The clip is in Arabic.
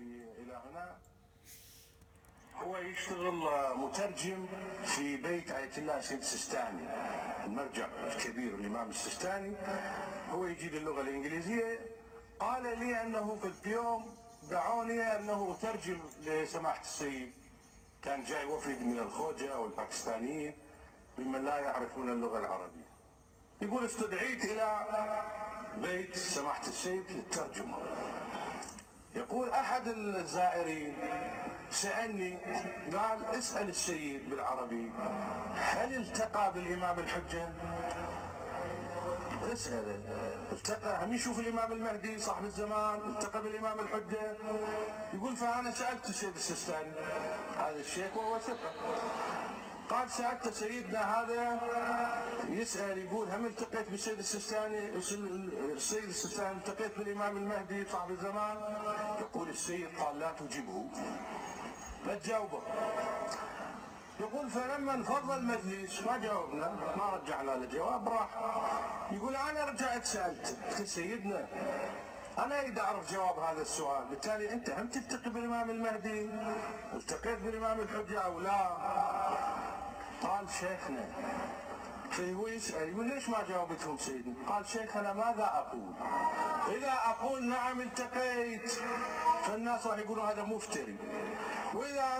في إلى هنا. هو يشتغل مترجم في بيت آية الله سيد السيستاني المرجع الكبير الإمام السيستاني. هو يجيد اللغة الإنجليزية. قال لي أنه في يوم دعوني أنه أترجم لسماحة السيد. كان جاي وفد من الخوجة أو الباكستانيين ممن لا يعرفون اللغة العربية. يقول استدعيت إلى بيت سماحة السيد للترجمة. أحد الزائرين سألني قال اسأل السيد بالعربي هل التقى بالإمام الحجة؟ اسأله التقى. هم يشوف الإمام المهدي صاحب الزمان التقى بالإمام الحجة. يقول فأنا سألت السيد السيستاني هذا الشيخ وهو ثقة. قال سألت سيدنا هذا يسأل يقول هم التقيت بالسيد السيستاني السيد السيستاني التقيت بالإمام المهدي صاحب الزمان يقول السيد قال لا تجيبه. لا تجاوبه يقول فلما انفض المجلس ما جاوبنا ما رجعنا له جواب راح. يقول أنا رجعت سألت. قلت سيدنا أنا أريد أعرف جواب هذا السؤال. بالتالي أنت هم تلتقي بالإمام المهدي؟ التقيت بالإمام الحجة أو لا؟ قال شيخنا فهو يسأل يقول ليش ما جاوبتهم سيدنا؟ قال شيخنا ماذا أقول؟ إذا أقول نعم التقيت فالناس راح يقولوا هذا مفتري وإذا